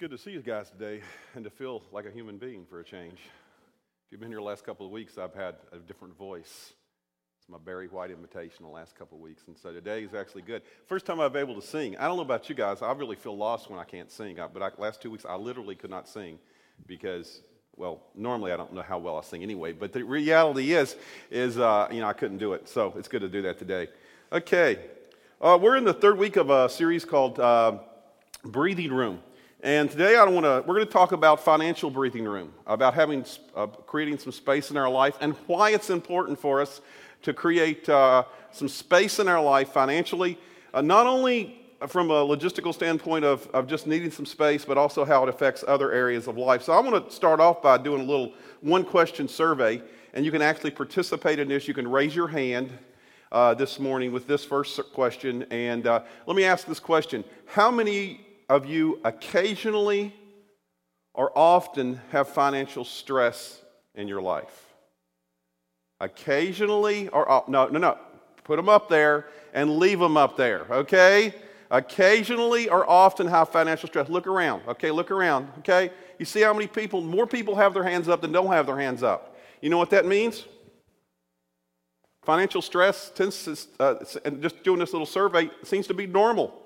good to see you guys today and to feel like a human being for a change. If you've been here the last couple of weeks, I've had a different voice. It's my Barry White invitation the last couple of weeks, and so today is actually good. First time I've been able to sing. I don't know about you guys, I really feel lost when I can't sing. But I, last two weeks, I literally could not sing because, well, normally I don't know how well I sing anyway. But the reality is, is uh, you know, I couldn't do it. So it's good to do that today. Okay, uh, we're in the third week of a series called uh, Breathing Room. And today I want to, we're going to talk about financial breathing room, about having, uh, creating some space in our life and why it's important for us to create uh, some space in our life financially, uh, not only from a logistical standpoint of, of just needing some space, but also how it affects other areas of life. So I want to start off by doing a little one question survey, and you can actually participate in this. You can raise your hand uh, this morning with this first question. And uh, let me ask this question How many of you occasionally or often have financial stress in your life? Occasionally or no, no, no. Put them up there and leave them up there, okay? Occasionally or often have financial stress. Look around, okay? Look around, okay? You see how many people, more people have their hands up than don't have their hands up. You know what that means? Financial stress tends to, uh, and just doing this little survey, seems to be normal.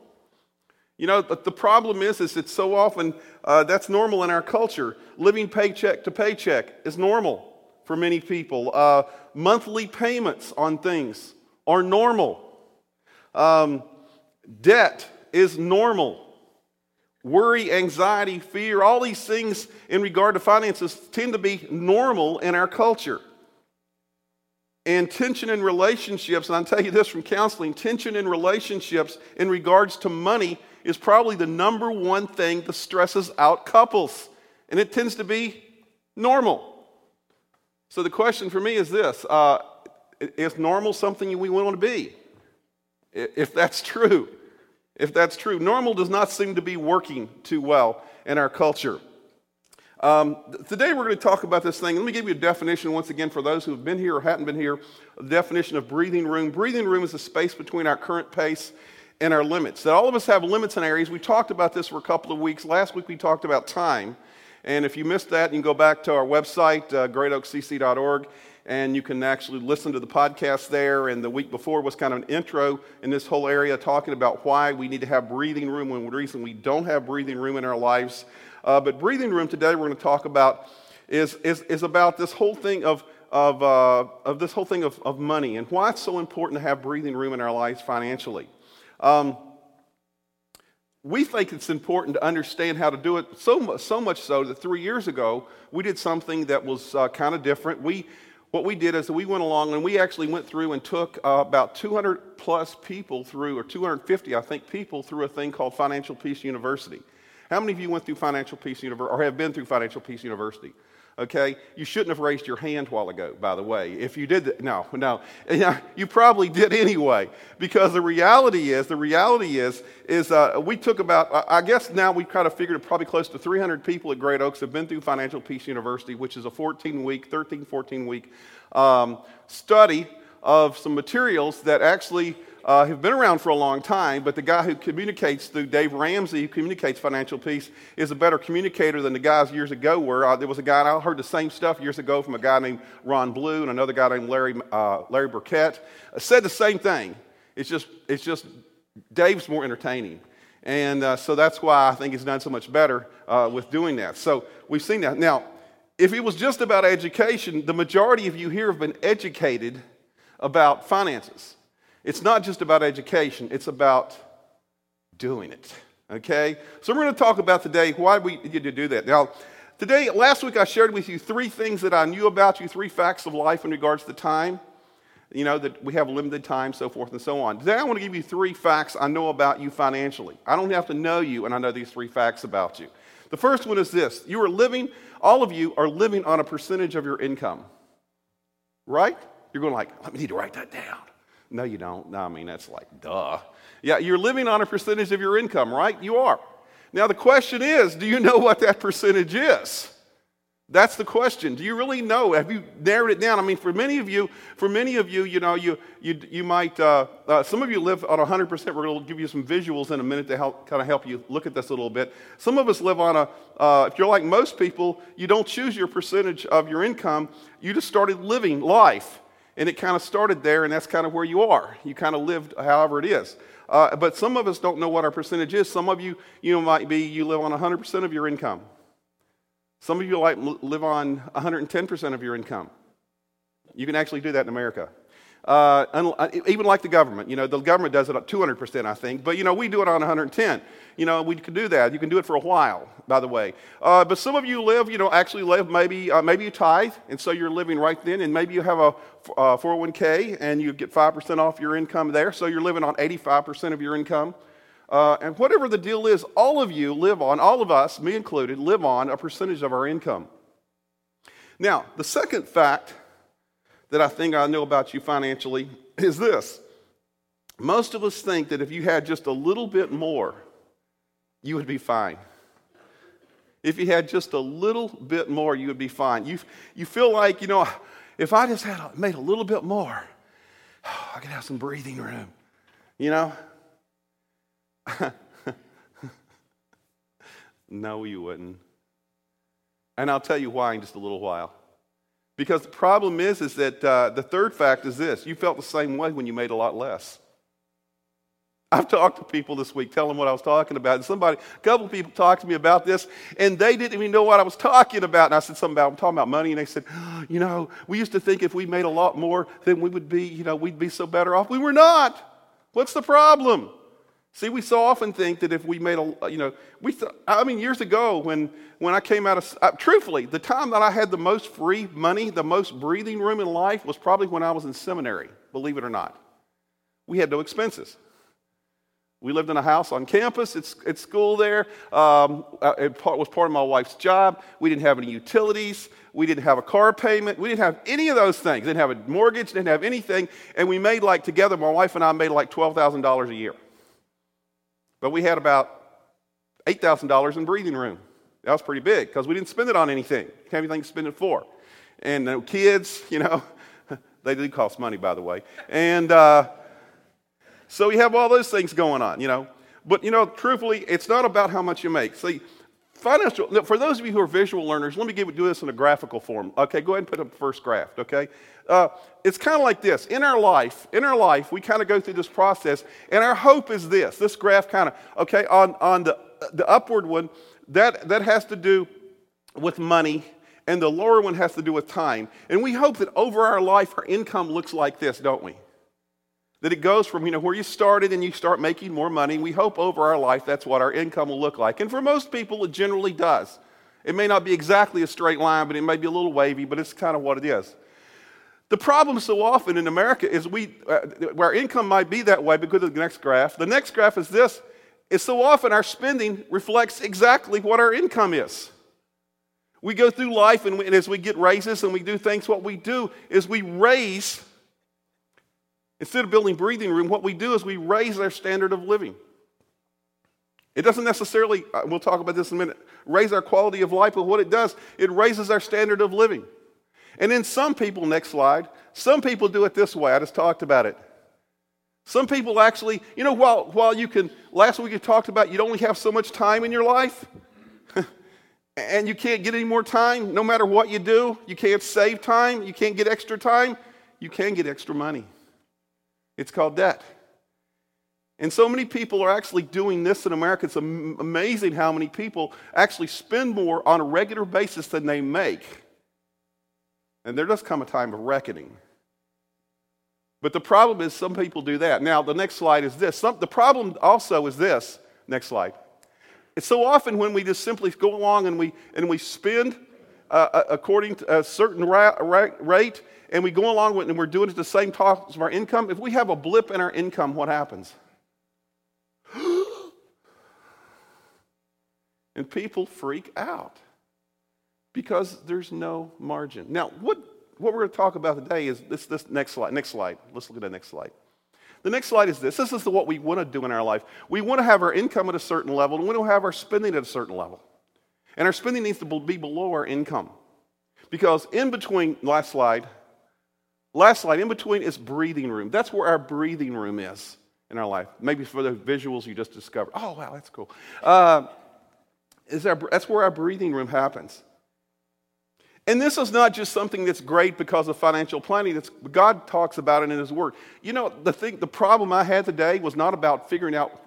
You know, the, the problem is, is it's so often uh, that's normal in our culture. Living paycheck to paycheck is normal for many people. Uh, monthly payments on things are normal. Um, debt is normal. Worry, anxiety, fear, all these things in regard to finances tend to be normal in our culture. And tension in relationships, and I'll tell you this from counseling tension in relationships in regards to money is probably the number one thing that stresses out couples. And it tends to be normal. So the question for me is this uh, Is normal something we want to be? If that's true, if that's true, normal does not seem to be working too well in our culture. Um, today we're going to talk about this thing. Let me give you a definition once again for those who have been here or haven't been here. The definition of breathing room. Breathing room is a space between our current pace and our limits. That all of us have limits and areas. We talked about this for a couple of weeks. Last week we talked about time. And if you missed that, you can go back to our website, uh, greatoakcc.org, and you can actually listen to the podcast there. And the week before was kind of an intro in this whole area talking about why we need to have breathing room when the reason we don't have breathing room in our lives. Uh, but breathing room today we're going to talk about is, is, is about this whole thing of, of, uh, of this whole thing of, of money and why it's so important to have breathing room in our lives financially. Um, we think it's important to understand how to do it so, so much so that three years ago we did something that was uh, kind of different. We, what we did is we went along and we actually went through and took uh, about 200 plus people through, or 250, I think, people through a thing called Financial Peace University. How many of you went through Financial Peace University or have been through Financial Peace University? Okay, you shouldn't have raised your hand while ago, by the way. If you did, that, no, no, you probably did anyway. Because the reality is, the reality is, is uh, we took about, I guess now we've kind of figured probably close to 300 people at Great Oaks have been through Financial Peace University, which is a 14 week, 13, 14 week um, study of some materials that actually uh, have been around for a long time, but the guy who communicates through Dave Ramsey, who communicates financial peace, is a better communicator than the guys years ago were. Uh, there was a guy, I heard the same stuff years ago from a guy named Ron Blue and another guy named Larry, uh, Larry Burkett. Uh, said the same thing. It's just, it's just Dave's more entertaining. And uh, so that's why I think he's done so much better uh, with doing that. So we've seen that. Now, if it was just about education, the majority of you here have been educated about finances. It's not just about education, it's about doing it. Okay? So we're going to talk about today why we need to do that. Now, today, last week I shared with you three things that I knew about you, three facts of life in regards to time. You know, that we have limited time, so forth and so on. Today I want to give you three facts I know about you financially. I don't have to know you, and I know these three facts about you. The first one is this you are living, all of you are living on a percentage of your income. Right? You're going like, let me need to write that down. No, you don't. No, I mean, that's like, duh. Yeah, you're living on a percentage of your income, right? You are. Now, the question is do you know what that percentage is? That's the question. Do you really know? Have you narrowed it down? I mean, for many of you, for many of you, you know, you you you might. Uh, uh, some of you live on 100. percent We're going to give you some visuals in a minute to help kind of help you look at this a little bit. Some of us live on a. Uh, if you're like most people, you don't choose your percentage of your income. You just started living life, and it kind of started there, and that's kind of where you are. You kind of lived however it is. Uh, but some of us don't know what our percentage is. Some of you, you know, might be you live on 100% of your income. Some of you like live on 110% of your income. You can actually do that in America. Uh, uh, even like the government, you know, the government does it at 200%, I think, but you know, we do it on 110. You know, we can do that. You can do it for a while, by the way. Uh, but some of you live, you know, actually live maybe, uh, maybe you tithe, and so you're living right then, and maybe you have a 401k uh, and you get 5% off your income there, so you're living on 85% of your income. Uh, and whatever the deal is, all of you live on, all of us, me included, live on a percentage of our income. Now, the second fact that I think I know about you financially is this. Most of us think that if you had just a little bit more, you would be fine. If you had just a little bit more, you would be fine. You, you feel like, you know, if I just had made a little bit more, I could have some breathing room. You know? no, you wouldn't. And I'll tell you why in just a little while. Because the problem is, is that uh, the third fact is this you felt the same way when you made a lot less. I've talked to people this week, telling them what I was talking about. And somebody, a couple of people talked to me about this, and they didn't even know what I was talking about. And I said something about, I'm talking about money, and they said, you know, we used to think if we made a lot more, then we would be, you know, we'd be so better off. We were not. What's the problem? See, we so often think that if we made a, you know, we, I mean, years ago when, when I came out of, uh, truthfully, the time that I had the most free money, the most breathing room in life was probably when I was in seminary, believe it or not. We had no expenses. We lived in a house on campus at, at school there. Um, uh, it was part of my wife's job. We didn't have any utilities. We didn't have a car payment. We didn't have any of those things. Didn't have a mortgage, didn't have anything. And we made like together, my wife and I made like $12,000 a year. But we had about $8,000 in breathing room. That was pretty big because we didn't spend it on anything. Didn't have anything to spend it for. And uh, kids, you know, they do cost money, by the way. And uh, so you have all those things going on, you know. But, you know, truthfully, it's not about how much you make. See, financial, for those of you who are visual learners, let me give, do this in a graphical form. Okay, go ahead and put up the first graph, okay? Uh, it's kind of like this. In our life, in our life, we kind of go through this process, and our hope is this. This graph kind of, okay, on, on the, the upward one, that, that has to do with money, and the lower one has to do with time. And we hope that over our life, our income looks like this, don't we? That it goes from, you know, where you started and you start making more money. We hope over our life that's what our income will look like. And for most people, it generally does. It may not be exactly a straight line, but it may be a little wavy, but it's kind of what it is. The problem so often in America is we, uh, our income might be that way because of the next graph. The next graph is this is so often our spending reflects exactly what our income is. We go through life and, we, and as we get raises and we do things, what we do is we raise Instead of building breathing room, what we do is we raise our standard of living. It doesn't necessarily, uh, we'll talk about this in a minute, raise our quality of life, but what it does, it raises our standard of living. And then some people, next slide, some people do it this way. I just talked about it. Some people actually, you know, while, while you can, last week you talked about you only have so much time in your life, and you can't get any more time no matter what you do. You can't save time, you can't get extra time, you can get extra money. It's called debt. And so many people are actually doing this in America. It's amazing how many people actually spend more on a regular basis than they make. And there does come a time of reckoning. But the problem is, some people do that. Now, the next slide is this. Some, the problem also is this. Next slide. It's so often when we just simply go along and we, and we spend uh, uh according to a certain ra- ra- rate, and we go along with it and we're doing it the same talk of our income, if we have a blip in our income, what happens? and people freak out because there's no margin. Now, what, what we're going to talk about today is this, this next slide. Next slide. Let's look at the next slide. The next slide is this. This is the, what we want to do in our life. We want to have our income at a certain level, and we want to have our spending at a certain level. And our spending needs to be below our income. Because in between, last slide, last slide, in between is breathing room. That's where our breathing room is in our life. Maybe for the visuals you just discovered. Oh, wow, that's cool. Uh, is our, that's where our breathing room happens. And this is not just something that's great because of financial planning. That's, God talks about it in His Word. You know, the, thing, the problem I had today was not about figuring out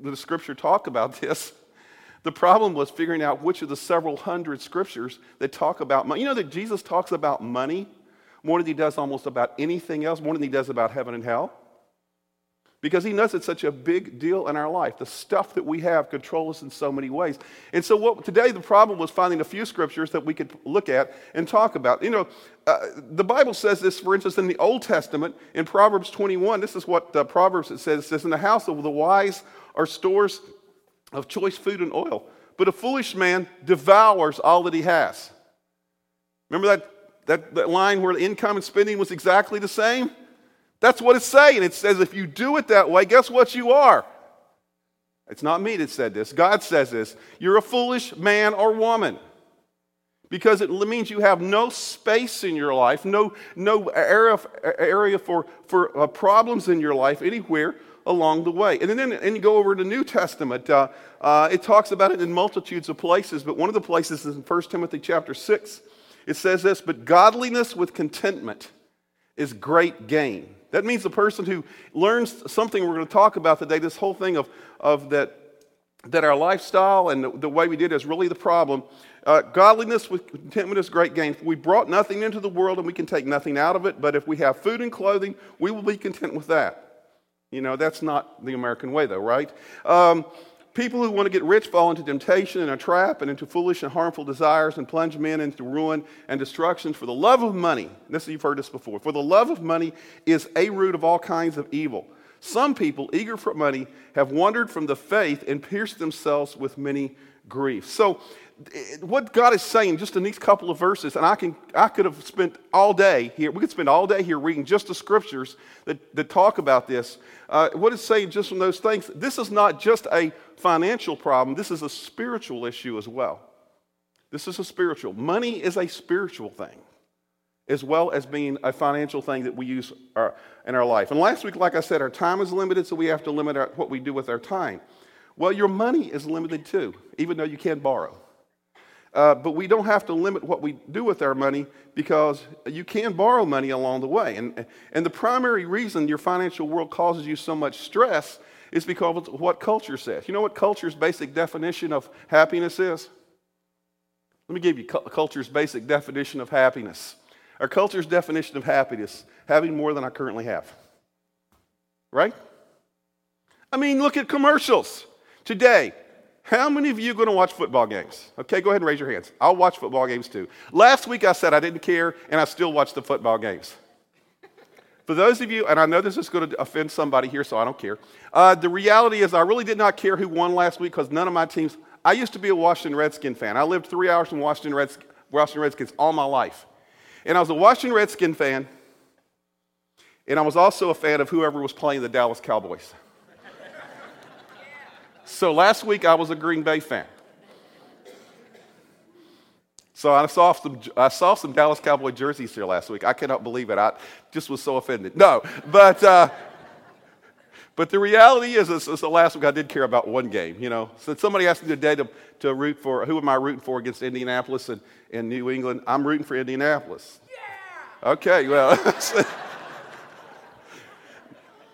the Scripture talk about this. The problem was figuring out which of the several hundred scriptures that talk about money. You know that Jesus talks about money more than he does almost about anything else, more than he does about heaven and hell because he knows it's such a big deal in our life. The stuff that we have controls us in so many ways. And so what, today the problem was finding a few scriptures that we could look at and talk about. You know, uh, the Bible says this, for instance, in the Old Testament, in Proverbs 21, this is what uh, Proverbs it says, it says, in the house of the wise are stores of choice food and oil, but a foolish man devours all that he has. Remember that, that, that line where the income and spending was exactly the same? That's what it's saying. It says if you do it that way, guess what you are? It's not me that said this. God says this. You're a foolish man or woman. Because it means you have no space in your life, no, no area, area for, for uh, problems in your life anywhere along the way. And then and you go over to the New Testament. Uh, uh, it talks about it in multitudes of places, but one of the places is in 1 Timothy chapter 6. It says this, but godliness with contentment is great gain. That means the person who learns something we're going to talk about today, this whole thing of, of that, that our lifestyle and the, the way we did is really the problem. Uh, godliness with contentment is great gain. We brought nothing into the world and we can take nothing out of it, but if we have food and clothing, we will be content with that. You know, that's not the American way, though, right? Um, People who want to get rich fall into temptation and a trap and into foolish and harmful desires and plunge men into ruin and destruction for the love of money. This you've heard this before. For the love of money is a root of all kinds of evil. Some people, eager for money, have wandered from the faith and pierced themselves with many griefs. So what God is saying just in these couple of verses, and I, can, I could have spent all day here, we could spend all day here reading just the scriptures that, that talk about this. Uh, what it's saying just from those things, this is not just a financial problem, this is a spiritual issue as well. This is a spiritual. Money is a spiritual thing, as well as being a financial thing that we use our, in our life. And last week, like I said, our time is limited, so we have to limit our, what we do with our time. Well, your money is limited too, even though you can borrow. Uh, but we don't have to limit what we do with our money because you can borrow money along the way. And, and the primary reason your financial world causes you so much stress is because of what culture says. You know what culture's basic definition of happiness is? Let me give you culture's basic definition of happiness. Our culture's definition of happiness having more than I currently have. Right? I mean, look at commercials. Today, how many of you are going to watch football games? Okay, go ahead and raise your hands. I'll watch football games too. Last week I said I didn't care, and I still watch the football games. For those of you, and I know this is going to offend somebody here, so I don't care. Uh, the reality is, I really did not care who won last week because none of my teams. I used to be a Washington Redskin fan. I lived three hours from Washington, Reds, Washington Redskins all my life. And I was a Washington Redskin fan, and I was also a fan of whoever was playing the Dallas Cowboys. So last week I was a Green Bay fan. So I saw some, I saw some Dallas Cowboy jerseys here last week. I cannot believe it. I just was so offended. No, but, uh, but the reality is, is, is, the last week I did care about one game. You know, so somebody asked me today to, to root for who am I rooting for against Indianapolis and, and New England. I'm rooting for Indianapolis. Yeah. Okay, well.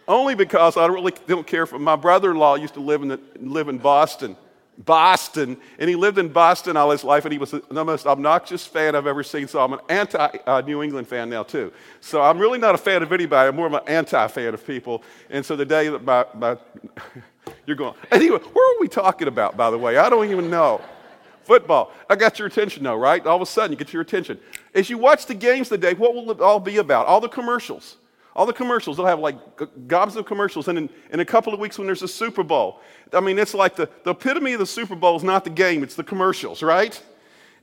Only because I really don't care for my brother-in-law used to live in, the, live in Boston. Boston, and he lived in Boston all his life, and he was the most obnoxious fan I've ever seen. So I'm an anti-New uh, England fan now too. So I'm really not a fan of anybody. I'm more of an anti-fan of people. And so the day that my, my you're going anyway, where are we talking about? By the way, I don't even know. Football. I got your attention though, right? All of a sudden, you get your attention. As you watch the games today, what will it all be about? All the commercials. All the commercials, they'll have like gobs of commercials. And in, in a couple of weeks, when there's a Super Bowl, I mean, it's like the, the epitome of the Super Bowl is not the game, it's the commercials, right?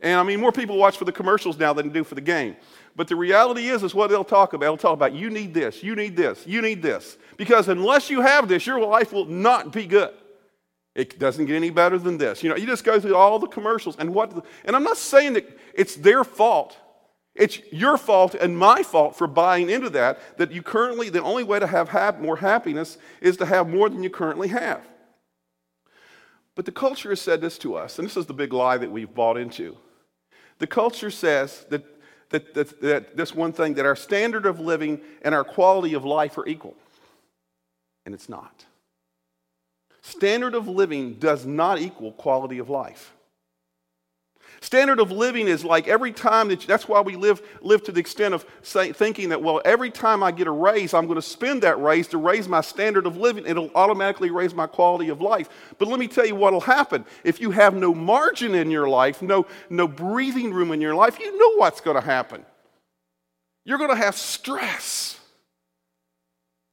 And I mean, more people watch for the commercials now than do for the game. But the reality is, is what they'll talk about. They'll talk about you need this, you need this, you need this. Because unless you have this, your life will not be good. It doesn't get any better than this. You know, you just go through all the commercials and what, and I'm not saying that it's their fault. It's your fault and my fault for buying into that, that you currently, the only way to have more happiness is to have more than you currently have. But the culture has said this to us, and this is the big lie that we've bought into. The culture says that, that, that, that this one thing, that our standard of living and our quality of life are equal. And it's not. Standard of living does not equal quality of life. Standard of living is like every time that, you, that's why we live, live to the extent of say, thinking that, well, every time I get a raise, I'm going to spend that raise to raise my standard of living. It'll automatically raise my quality of life. But let me tell you what will happen. If you have no margin in your life, no, no breathing room in your life, you know what's going to happen. You're going to have stress.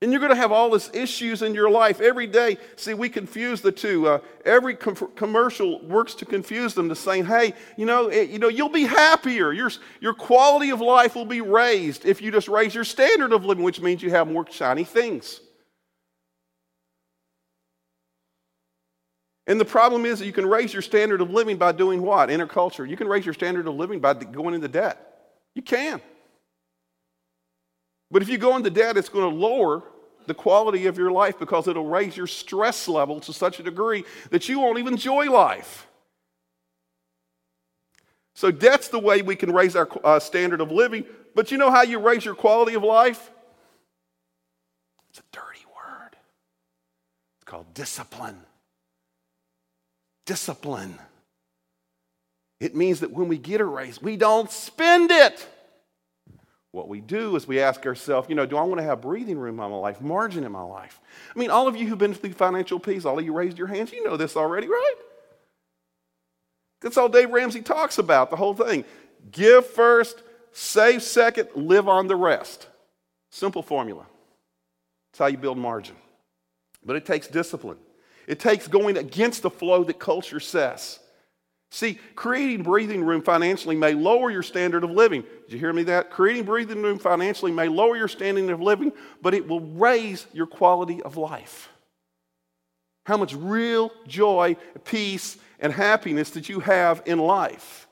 And you're going to have all these issues in your life every day. See, we confuse the two. Uh, every com- commercial works to confuse them to saying, hey, you know, it, you know, you'll be happier. Your, your quality of life will be raised if you just raise your standard of living, which means you have more shiny things. And the problem is that you can raise your standard of living by doing what? Interculture. You can raise your standard of living by going into debt. You can. But if you go into debt, it's going to lower the quality of your life because it'll raise your stress level to such a degree that you won't even enjoy life. So, debt's the way we can raise our uh, standard of living. But you know how you raise your quality of life? It's a dirty word. It's called discipline. Discipline. It means that when we get a raise, we don't spend it. What we do is we ask ourselves, you know, do I want to have breathing room in my life, margin in my life? I mean, all of you who've been through financial peace, all of you raised your hands, you know this already, right? That's all Dave Ramsey talks about, the whole thing. Give first, save second, live on the rest. Simple formula. It's how you build margin. But it takes discipline. It takes going against the flow that culture says. See, creating breathing room financially may lower your standard of living. Did you hear me that? Creating breathing room financially may lower your standard of living, but it will raise your quality of life. How much real joy, peace, and happiness that you have in life.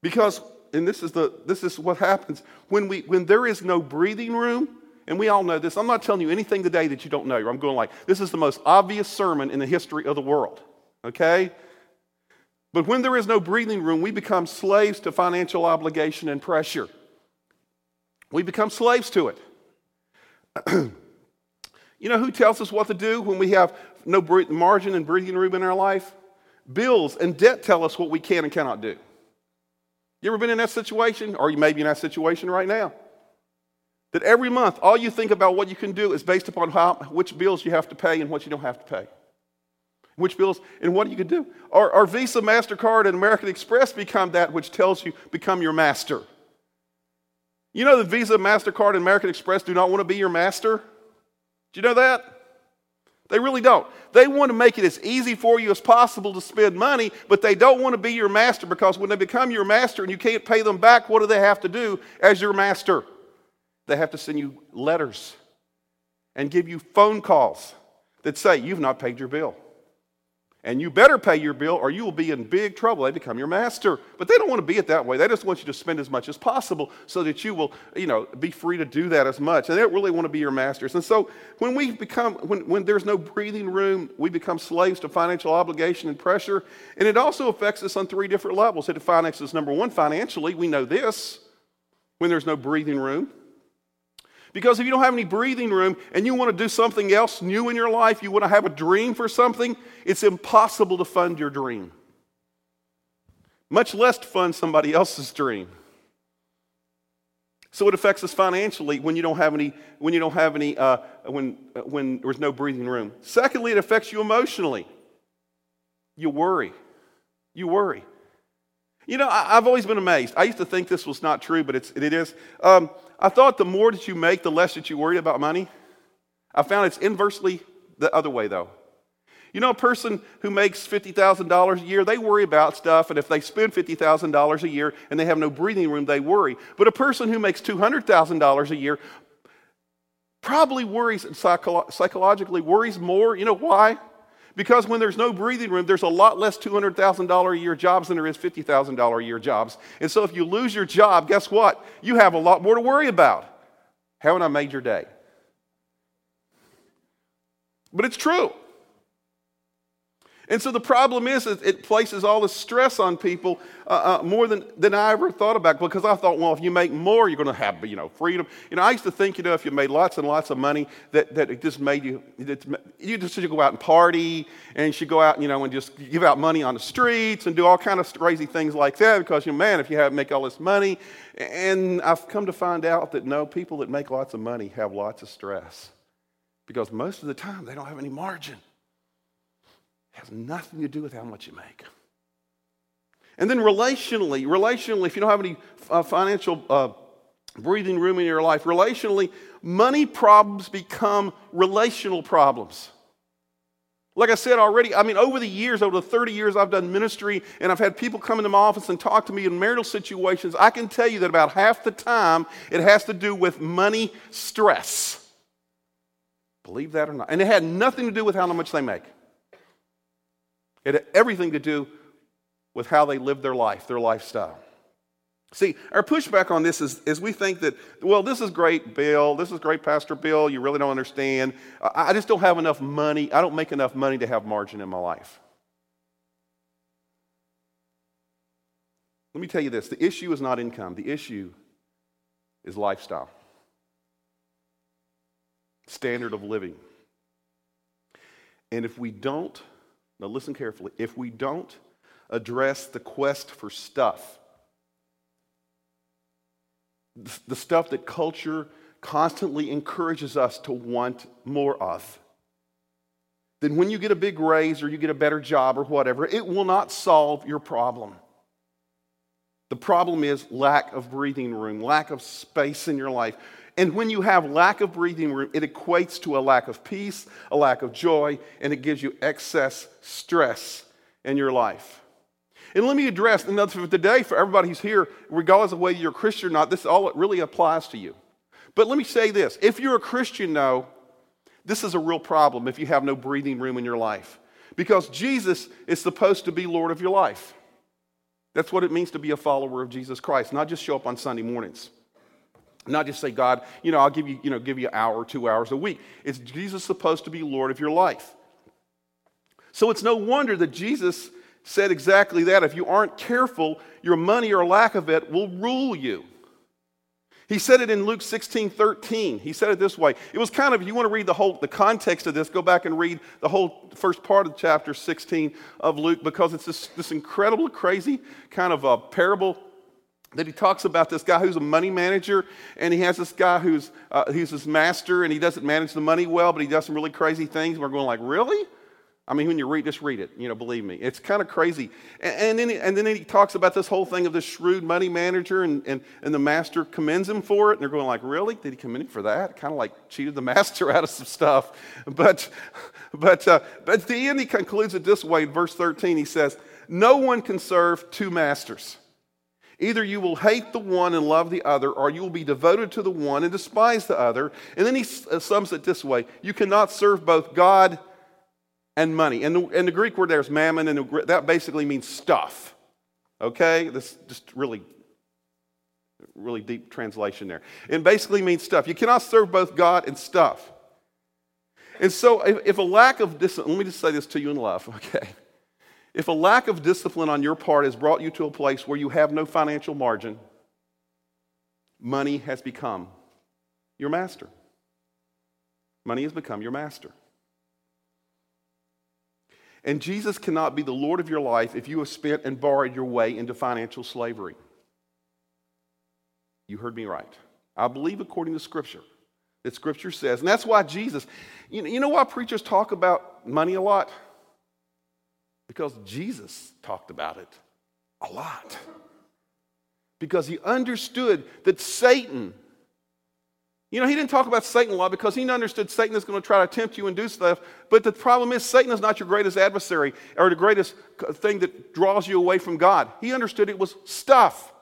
Because, and this is, the, this is what happens when, we, when there is no breathing room, and we all know this. I'm not telling you anything today that you don't know. I'm going like, this is the most obvious sermon in the history of the world okay? But when there is no breathing room, we become slaves to financial obligation and pressure. We become slaves to it. you know who tells us what to do when we have no margin and breathing room in our life? Bills and debt tell us what we can and cannot do. You ever been in that situation? Or you may be in that situation right now. That every month, all you think about what you can do is based upon how, which bills you have to pay and what you don't have to pay which bills, and what you can do. Our, Visa, MasterCard, and American Express become that which tells you, become your master. You know that Visa, MasterCard, and American Express do not want to be your master? Do you know that? They really don't. They want to make it as easy for you as possible to spend money, but they don't want to be your master because when they become your master and you can't pay them back, what do they have to do as your master? They have to send you letters and give you phone calls that say, You've not paid your bill. And you better pay your bill or you will be in big trouble. They become your master. But they don't want to be it that way. They just want you to spend as much as possible so that you will, you know, be free to do that as much. And they don't really want to be your masters. And so when we become, when, when there's no breathing room, we become slaves to financial obligation and pressure. And it also affects us on three different levels. It affects us, number one, financially. We know this when there's no breathing room. Because if you don't have any breathing room and you want to do something else new in your life, you want to have a dream for something, it's impossible to fund your dream. Much less to fund somebody else's dream. So it affects us financially when you don't have any, when you don't have any, uh, when, uh, when there's no breathing room. Secondly, it affects you emotionally. You worry. You worry. You know, I, have always been amazed. I used to think this was not true, but it's, it is. Um, I thought the more that you make, the less that you worry about money. I found it's inversely the other way, though. You know, a person who makes $50,000 a year, they worry about stuff, and if they spend $50,000 a year and they have no breathing room, they worry. But a person who makes $200,000 a year, probably worries psycholo- psychologically worries more. You know why? Because when there's no breathing room, there's a lot less $200,000 a year jobs than there is $50,000 a year jobs. And so if you lose your job, guess what? You have a lot more to worry about. Haven't I made your day? But it's true. And so the problem is, it places all this stress on people uh, uh, more than, than I ever thought about because I thought, well, if you make more, you're going to have, you know, freedom. You know, I used to think, you know, if you made lots and lots of money, that, that it just made you, you just should go out and party and should go out, you know, and just give out money on the streets and do all kind of crazy things like that because, you know, man, if you have make all this money. And I've come to find out that no, people that make lots of money have lots of stress because most of the time they don't have any margin has nothing to do with how much you make. And then relationally, relationally, if you don't have any uh, financial uh, breathing room in your life, relationally, money problems become relational problems. Like I said already, I mean, over the years, over the 30 years I've done ministry, and I've had people come into my office and talk to me in marital situations, I can tell you that about half the time it has to do with money stress. Believe that or not. And it had nothing to do with how much they make. It had everything to do with how they live their life, their lifestyle. See, our pushback on this is, is we think that, well, this is great, Bill. This is great, Pastor Bill. You really don't understand. I, I just don't have enough money. I don't make enough money to have margin in my life. Let me tell you this the issue is not income, the issue is lifestyle, standard of living. And if we don't now, listen carefully. If we don't address the quest for stuff, the stuff that culture constantly encourages us to want more of, then when you get a big raise or you get a better job or whatever, it will not solve your problem. The problem is lack of breathing room, lack of space in your life. And when you have lack of breathing room, it equates to a lack of peace, a lack of joy, and it gives you excess stress in your life. And let me address, and for today, for everybody who's here, regardless of whether you're a Christian or not, this all really applies to you. But let me say this if you're a Christian, though, this is a real problem if you have no breathing room in your life. Because Jesus is supposed to be Lord of your life. That's what it means to be a follower of Jesus Christ, not just show up on Sunday mornings. Not just say, God, you know, I'll give you, you know, give you an hour, two hours a week. It's Jesus supposed to be Lord of your life. So it's no wonder that Jesus said exactly that. If you aren't careful, your money or lack of it will rule you. He said it in Luke 16, 13. He said it this way. It was kind of, you want to read the whole, the context of this, go back and read the whole first part of chapter 16 of Luke because it's this, this incredible, crazy kind of a parable that he talks about this guy who's a money manager, and he has this guy who's uh, he's his master, and he doesn't manage the money well, but he does some really crazy things. We're going like, really? I mean, when you read, just read it. You know, believe me, it's kind of crazy. And, and, then, he, and then he talks about this whole thing of this shrewd money manager, and, and, and the master commends him for it. And they're going like, really? Did he commend him for that? Kind of like cheated the master out of some stuff. But, but, uh, but at the end, he concludes it this way. In verse 13, he says, "No one can serve two masters." Either you will hate the one and love the other, or you will be devoted to the one and despise the other. And then he uh, sums it this way You cannot serve both God and money. And the, and the Greek word there is mammon, and the, that basically means stuff. Okay? This just really, really deep translation there. It basically means stuff. You cannot serve both God and stuff. And so, if, if a lack of discipline, let me just say this to you in love, okay? If a lack of discipline on your part has brought you to a place where you have no financial margin, money has become your master. Money has become your master. And Jesus cannot be the Lord of your life if you have spent and borrowed your way into financial slavery. You heard me right. I believe according to Scripture that Scripture says, and that's why Jesus, you know, you know why preachers talk about money a lot? Because Jesus talked about it a lot. Because he understood that Satan, you know, he didn't talk about Satan a lot because he understood Satan is going to try to tempt you and do stuff. But the problem is, Satan is not your greatest adversary or the greatest thing that draws you away from God. He understood it was stuff.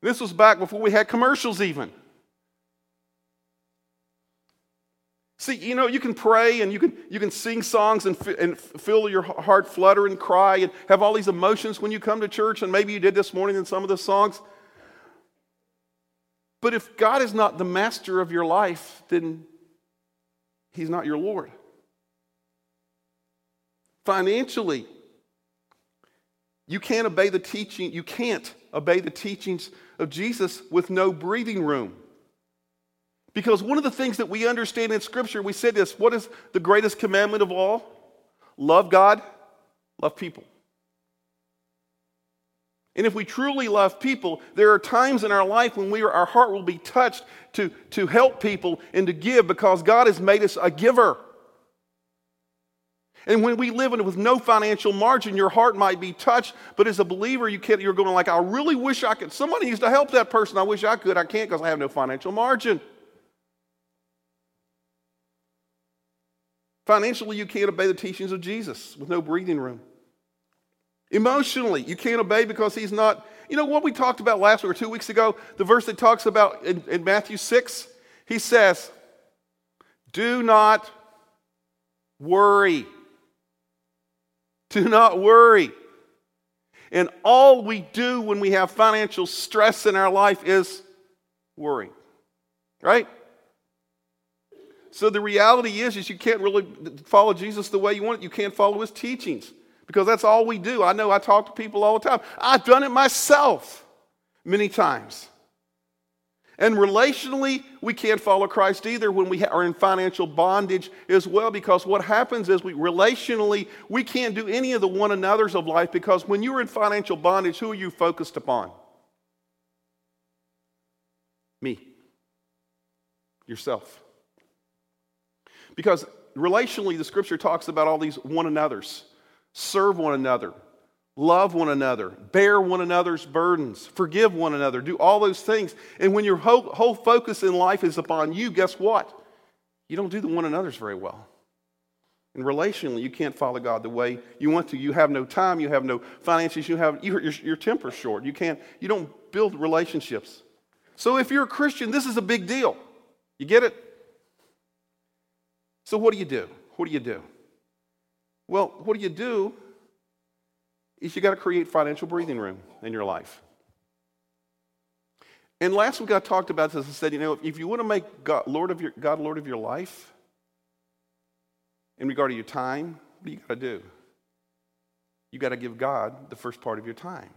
This was back before we had commercials, even. See, you know, you can pray and you can, you can sing songs and, f- and feel your heart flutter and cry and have all these emotions when you come to church, and maybe you did this morning in some of the songs. But if God is not the master of your life, then He's not your Lord. Financially, you can't obey the teaching, you can't obey the teachings of Jesus with no breathing room. Because one of the things that we understand in Scripture, we said this what is the greatest commandment of all? Love God, love people. And if we truly love people, there are times in our life when we are, our heart will be touched to, to help people and to give because God has made us a giver. And when we live in with no financial margin, your heart might be touched, but as a believer, you can't, you're going like, I really wish I could. Somebody needs to help that person. I wish I could. I can't because I have no financial margin. Financially, you can't obey the teachings of Jesus with no breathing room. Emotionally, you can't obey because he's not. You know what we talked about last week or two weeks ago? The verse that talks about in, in Matthew 6, he says, Do not worry. Do not worry. And all we do when we have financial stress in our life is worry. Right? So the reality is, is you can't really follow Jesus the way you want it. You can't follow his teachings because that's all we do. I know I talk to people all the time. I've done it myself many times. And relationally, we can't follow Christ either when we are in financial bondage as well, because what happens is we relationally, we can't do any of the one another's of life because when you're in financial bondage, who are you focused upon? Me. Yourself. Because relationally, the scripture talks about all these one another's serve one another, love one another, bear one another's burdens, forgive one another, do all those things. And when your whole, whole focus in life is upon you, guess what? You don't do the one another's very well. And relationally, you can't follow God the way you want to. You have no time, you have no finances, you have your, your, your temper's short. You can't, you don't build relationships. So if you're a Christian, this is a big deal. You get it? So, what do you do? What do you do? Well, what do you do is you got to create financial breathing room in your life. And last week I talked about this. I said, you know, if you want to make God Lord of your, God Lord of your life, in regard to your time, what do you got to do? You got to give God the first part of your time.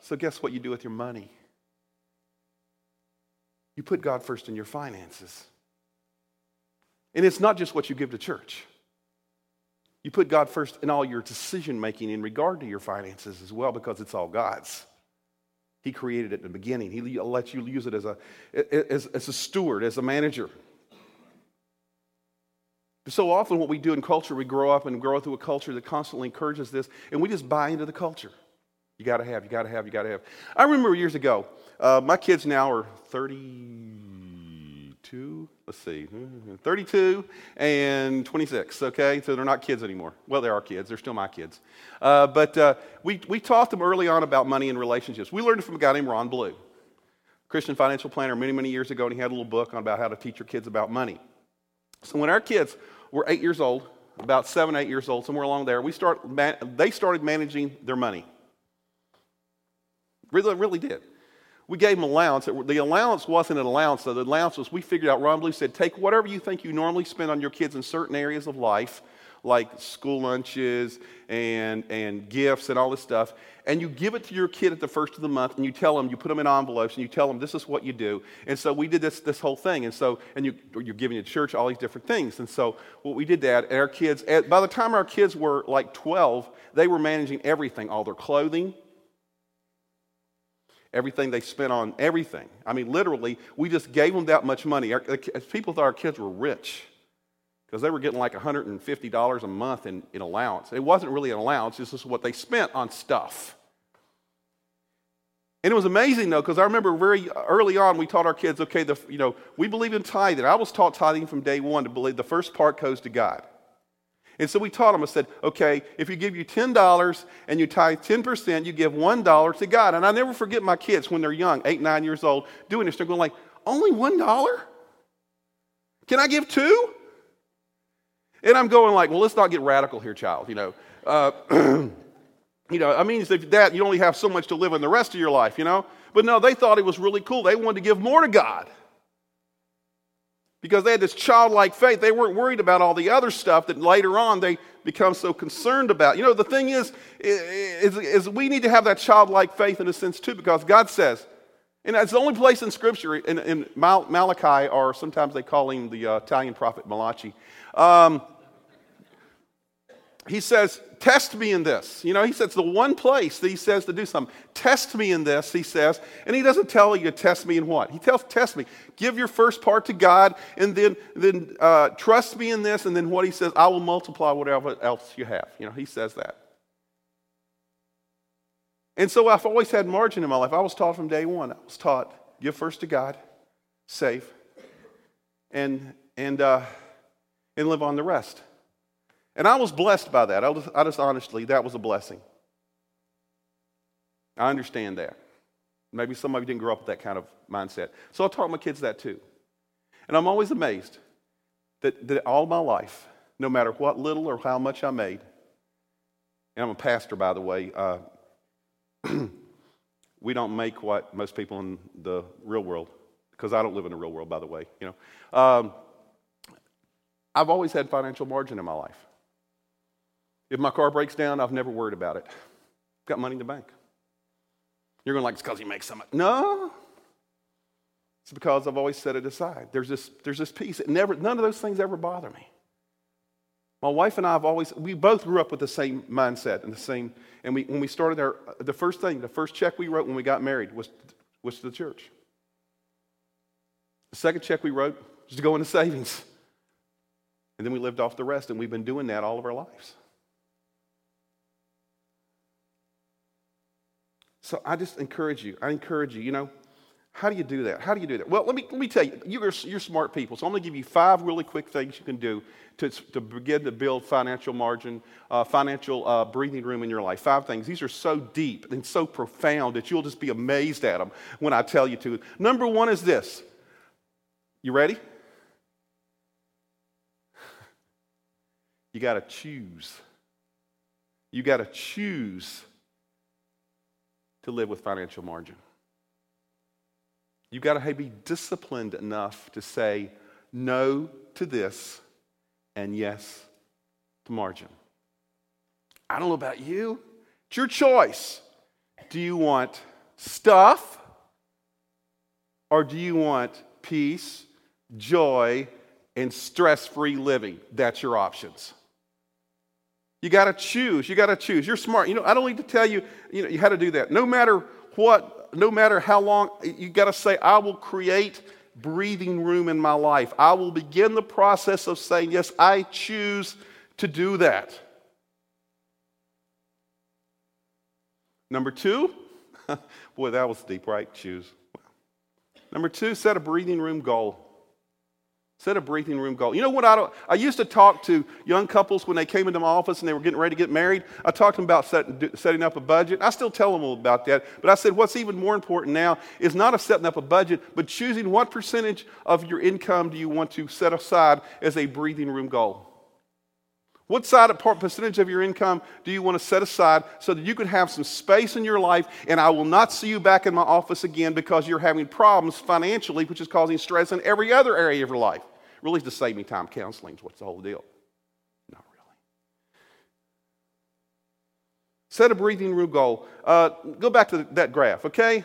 So guess what you do with your money? You put God first in your finances. And it's not just what you give to church. You put God first in all your decision making in regard to your finances as well because it's all God's. He created it in the beginning. He lets you use it as a, as, as a steward, as a manager. So often, what we do in culture, we grow up and grow through a culture that constantly encourages this, and we just buy into the culture. You got to have, you got to have, you got to have. I remember years ago, uh, my kids now are 32, let's see, 32 and 26, okay? So they're not kids anymore. Well, they are kids, they're still my kids. Uh, but uh, we, we taught them early on about money and relationships. We learned it from a guy named Ron Blue, Christian financial planner many, many years ago, and he had a little book on about how to teach your kids about money. So when our kids were eight years old, about seven, eight years old, somewhere along there, we start, they started managing their money. Really, really did we gave them allowance. The allowance wasn't an allowance, though. The allowance was we figured out, Ron Blue said, take whatever you think you normally spend on your kids in certain areas of life, like school lunches and, and gifts and all this stuff, and you give it to your kid at the first of the month, and you tell them, you put them in envelopes, and you tell them, this is what you do. And so we did this, this whole thing. And so, and you, you're giving to church all these different things. And so what we did that, and our kids, by the time our kids were like 12, they were managing everything, all their clothing, everything they spent on everything. I mean, literally, we just gave them that much money. Our, people thought our kids were rich because they were getting like $150 a month in, in allowance. It wasn't really an allowance, this is what they spent on stuff. And it was amazing though, because I remember very early on we taught our kids, okay, the, you know, we believe in tithing. I was taught tithing from day one to believe the first part goes to God. And so we taught them, I said, okay, if you give you $10 and you tithe 10%, you give $1 to God. And I never forget my kids when they're young, eight, nine years old, doing this. They're going like, only $1? Can I give two? And I'm going like, well, let's not get radical here, child. You know, uh, you know, I mean, if that you only have so much to live in the rest of your life, you know. But no, they thought it was really cool. They wanted to give more to God because they had this childlike faith. They weren't worried about all the other stuff that later on they become so concerned about. You know, the thing is, is, is we need to have that childlike faith in a sense too, because God says, and it's the only place in Scripture, in, in Malachi, or sometimes they call him the uh, Italian prophet Malachi. Um, he says, Test me in this. You know, he says the one place that he says to do something. Test me in this, he says. And he doesn't tell you to test me in what? He tells, Test me. Give your first part to God, and then, then uh, trust me in this. And then what he says, I will multiply whatever else you have. You know, he says that. And so I've always had margin in my life. I was taught from day one. I was taught, give first to God, save, and, and, uh, and live on the rest. And I was blessed by that. I just, I just honestly, that was a blessing. I understand that. Maybe some of you didn't grow up with that kind of mindset. So I taught my kids that too. And I'm always amazed that, that all my life, no matter what little or how much I made, and I'm a pastor, by the way, uh, we don't make what most people in the real world, because I don't live in the real world, by the way, you know. Um, I've always had financial margin in my life. If my car breaks down, I've never worried about it. Got money in the bank. You're going to like, it's because you make so much. No. It's because I've always set it aside. There's this, there's this peace. It never, none of those things ever bother me. My wife and I have always, we both grew up with the same mindset and the same, and we, when we started our, the first thing, the first check we wrote when we got married was, was to the church. The second check we wrote was to go into savings. And then we lived off the rest, and we've been doing that all of our lives. So I just encourage you. I encourage you, you know, how do you do that? How do you do that? Well, let me, let me tell you, you're, you're smart people. So I'm going to give you five really quick things you can do to, to begin to build financial margin, uh, financial uh, breathing room in your life. Five things. These are so deep and so profound that you'll just be amazed at them when I tell you to. Number one is this. You ready? You got to choose. You got to choose to live with financial margin. You've got to be disciplined enough to say no to this and yes to margin. I don't know about you. It's your choice. Do you want stuff or do you want peace, joy, and stress free living? That's your options. You got to choose. You got to choose. You're smart. You know, I don't need to tell you, you know, how to do that. No matter what, no matter how long, you got to say, I will create breathing room in my life. I will begin the process of saying, yes, I choose to do that. Number two, boy, that was deep, right? Choose. Number two, set a breathing room goal. Set a breathing room goal. You know what? I, don't, I used to talk to young couples when they came into my office and they were getting ready to get married. I talked to them about set, setting up a budget. I still tell them about that. But I said, what's even more important now is not a setting up a budget, but choosing what percentage of your income do you want to set aside as a breathing room goal. What side of percentage of your income do you want to set aside so that you can have some space in your life and I will not see you back in my office again because you're having problems financially, which is causing stress in every other area of your life? Really, to save me time counseling is what's the whole deal. Not really. Set a breathing room goal. Uh, go back to that graph, okay?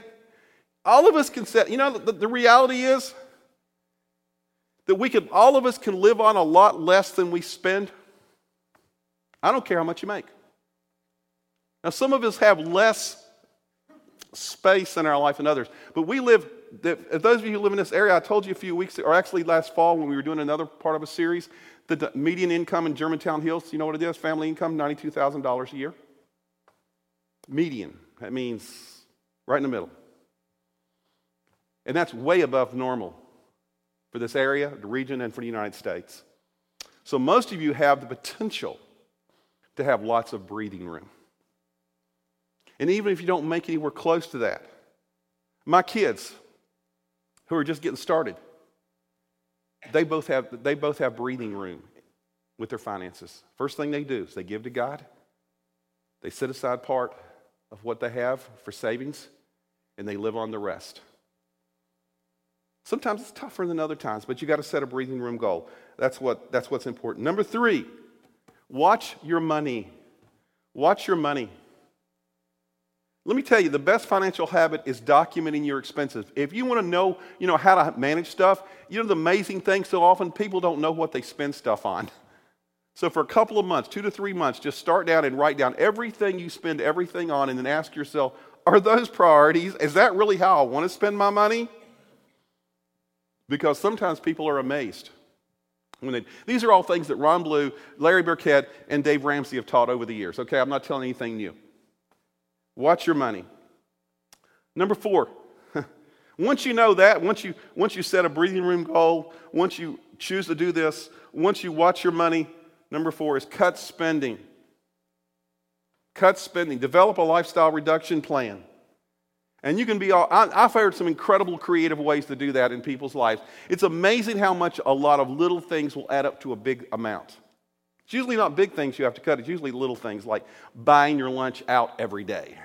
All of us can set, you know, the, the reality is that we can, all of us can live on a lot less than we spend. I don't care how much you make. Now, some of us have less space in our life than others, but we live that, those of you who live in this area, I told you a few weeks, ago, or actually last fall when we were doing another part of a series, the median income in Germantown Hills, you know what it is? Family income, $92,000 a year. Median. That means right in the middle. And that's way above normal for this area, the region, and for the United States. So most of you have the potential to have lots of breathing room. And even if you don't make anywhere close to that, my kids, who are just getting started. they both have, they both have breathing room with their finances. First thing they do is they give to God, they set aside part of what they have for savings, and they live on the rest. Sometimes it's tougher than other times, but you got to set a breathing room goal. That's, what, that's what's important. Number three, watch your money. Watch your money. Let me tell you, the best financial habit is documenting your expenses. If you want to know, you know, how to manage stuff, you know the amazing thing so often people don't know what they spend stuff on. So for a couple of months, two to three months, just start down and write down everything you spend everything on and then ask yourself, are those priorities? Is that really how I want to spend my money? Because sometimes people are amazed. They, these are all things that Ron Blue, Larry Burkett, and Dave Ramsey have taught over the years. Okay, I'm not telling anything new. Watch your money. Number four, once you know that, once you, once you set a breathing room goal, once you choose to do this, once you watch your money, Number four is cut spending. Cut spending. Develop a lifestyle reduction plan. And you can be all, I, have heard some incredible creative ways to do that in people's lives. It's amazing how much a lot of little things will add up to a big amount. It's usually not big things you have to cut, it's usually little things like buying your lunch out every day.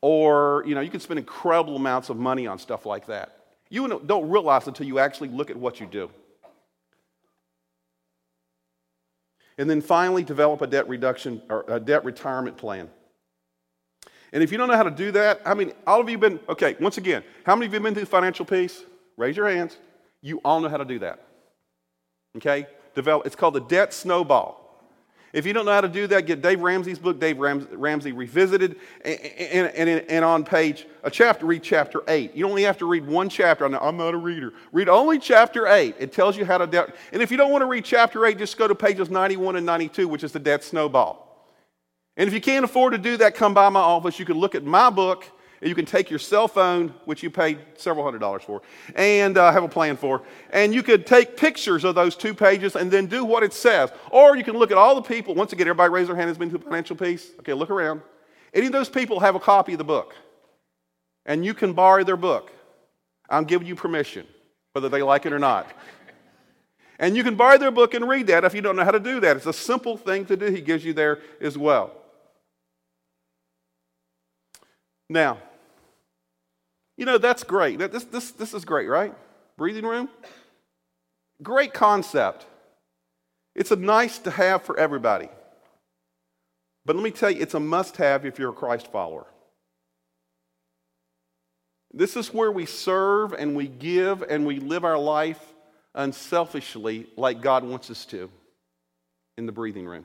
Or, you know, you can spend incredible amounts of money on stuff like that. You don't realize until you actually look at what you do. And then finally, develop a debt reduction or a debt retirement plan. And if you don't know how to do that, I mean, all of you been, okay, once again, how many of you have been through financial peace? Raise your hands. You all know how to do that. Okay? Develop, it's called the debt snowball. If you don't know how to do that, get Dave Ramsey's book, Dave Ramsey Revisited, and, and, and, and, on page, a chapter, read chapter 8. You only have to read one chapter. I'm not a reader. Read only chapter 8. It tells you how to. And if you don't want to read chapter 8, just go to pages 91 and 92, which is the debt snowball. And if you can't afford to do that, come by my office. You can look at my book you can take your cell phone, which you paid several hundred dollars for, and uh, have a plan for, and you could take pictures of those two pages and then do what it says. Or you can look at all the people. Once again, everybody raise their hand has been through financial peace. Okay, look around. Any of those people have a copy of the book, and you can borrow their book. I'm giving you permission, whether they like it or not. And you can borrow their book and read that if you don't know how to do that. It's a simple thing to do. He gives you there as well. Now, you know, that's great. This, this, this is great, right? Breathing room? Great concept. It's a nice to have for everybody. But let me tell you, it's a must have if you're a Christ follower. This is where we serve and we give and we live our life unselfishly like God wants us to in the breathing room.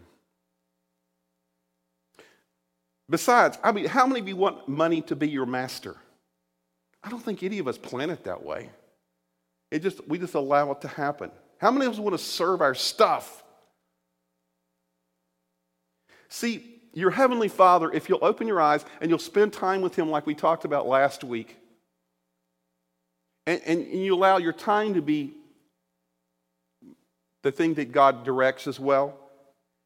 Besides, I mean, how many of you want money to be your master? I don't think any of us plan it that way. It just we just allow it to happen. How many of us want to serve our stuff? See, your heavenly Father, if you'll open your eyes and you'll spend time with him like we talked about last week, and, and you allow your time to be the thing that God directs as well,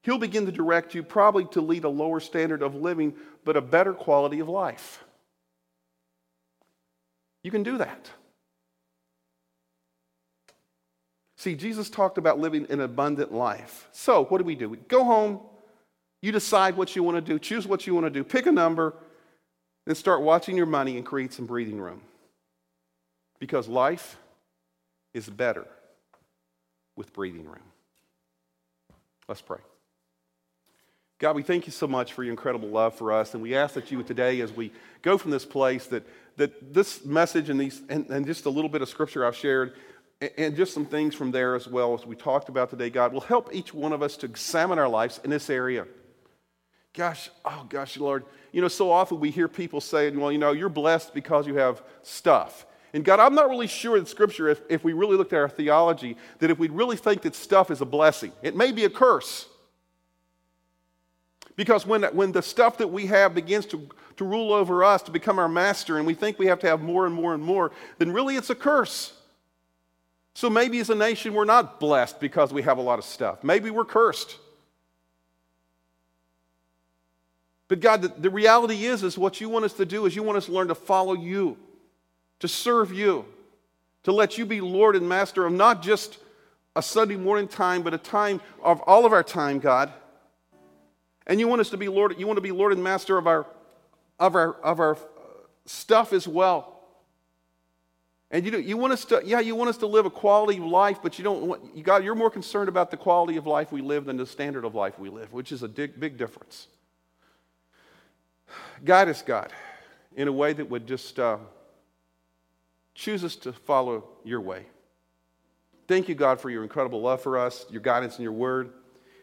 He'll begin to direct you probably to lead a lower standard of living, but a better quality of life. You can do that. See, Jesus talked about living an abundant life. So, what do we do? We go home, you decide what you want to do, choose what you want to do, pick a number, then start watching your money and create some breathing room. Because life is better with breathing room. Let's pray. God, we thank you so much for your incredible love for us. And we ask that you today, as we go from this place, that, that this message and, these, and, and just a little bit of scripture I've shared, and, just some things from there as well as we talked about today, God, will help each one of us to examine our lives in this area. Gosh, oh gosh, Lord, you know, so often we hear people saying, well, you know, you're blessed because you have stuff. And God, I'm not really sure in Scripture, if, if we really looked at our theology, that if we really think that stuff is a blessing, it may be a curse. Because when, when the stuff that we have begins to, to rule over us, to become our master, and we think we have to have more and more and more, then really it's a curse. So maybe as a nation we're not blessed because we have a lot of stuff. Maybe we're cursed. But God, the, the reality is, is what you want us to do is you want us to learn to follow you, to serve you, to let you be Lord and Master of not just a Sunday morning time, but a time of all of our time, God. And you want us to be Lord, you want to be Lord and Master of our of our of our stuff as well. And you, do, you want us to, yeah, you want us to live a quality of life, but you don't want, you got, you're more concerned about the quality of life we live than the standard of life we live, which is a big, big difference. Guide us, God, in a way that would just uh, choose us to follow your way. Thank you, God, for your incredible love for us, your guidance in your word,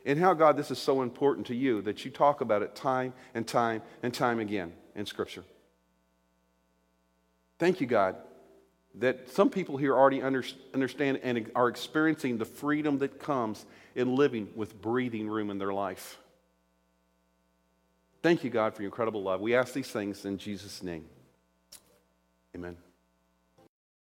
and how, God, this is so important to you that you talk about it time and time and time again in Scripture. Thank you, God, that some people here already understand and are experiencing the freedom that comes in living with breathing room in their life. Thank you, God, for your incredible love. We ask these things in Jesus' name. Amen.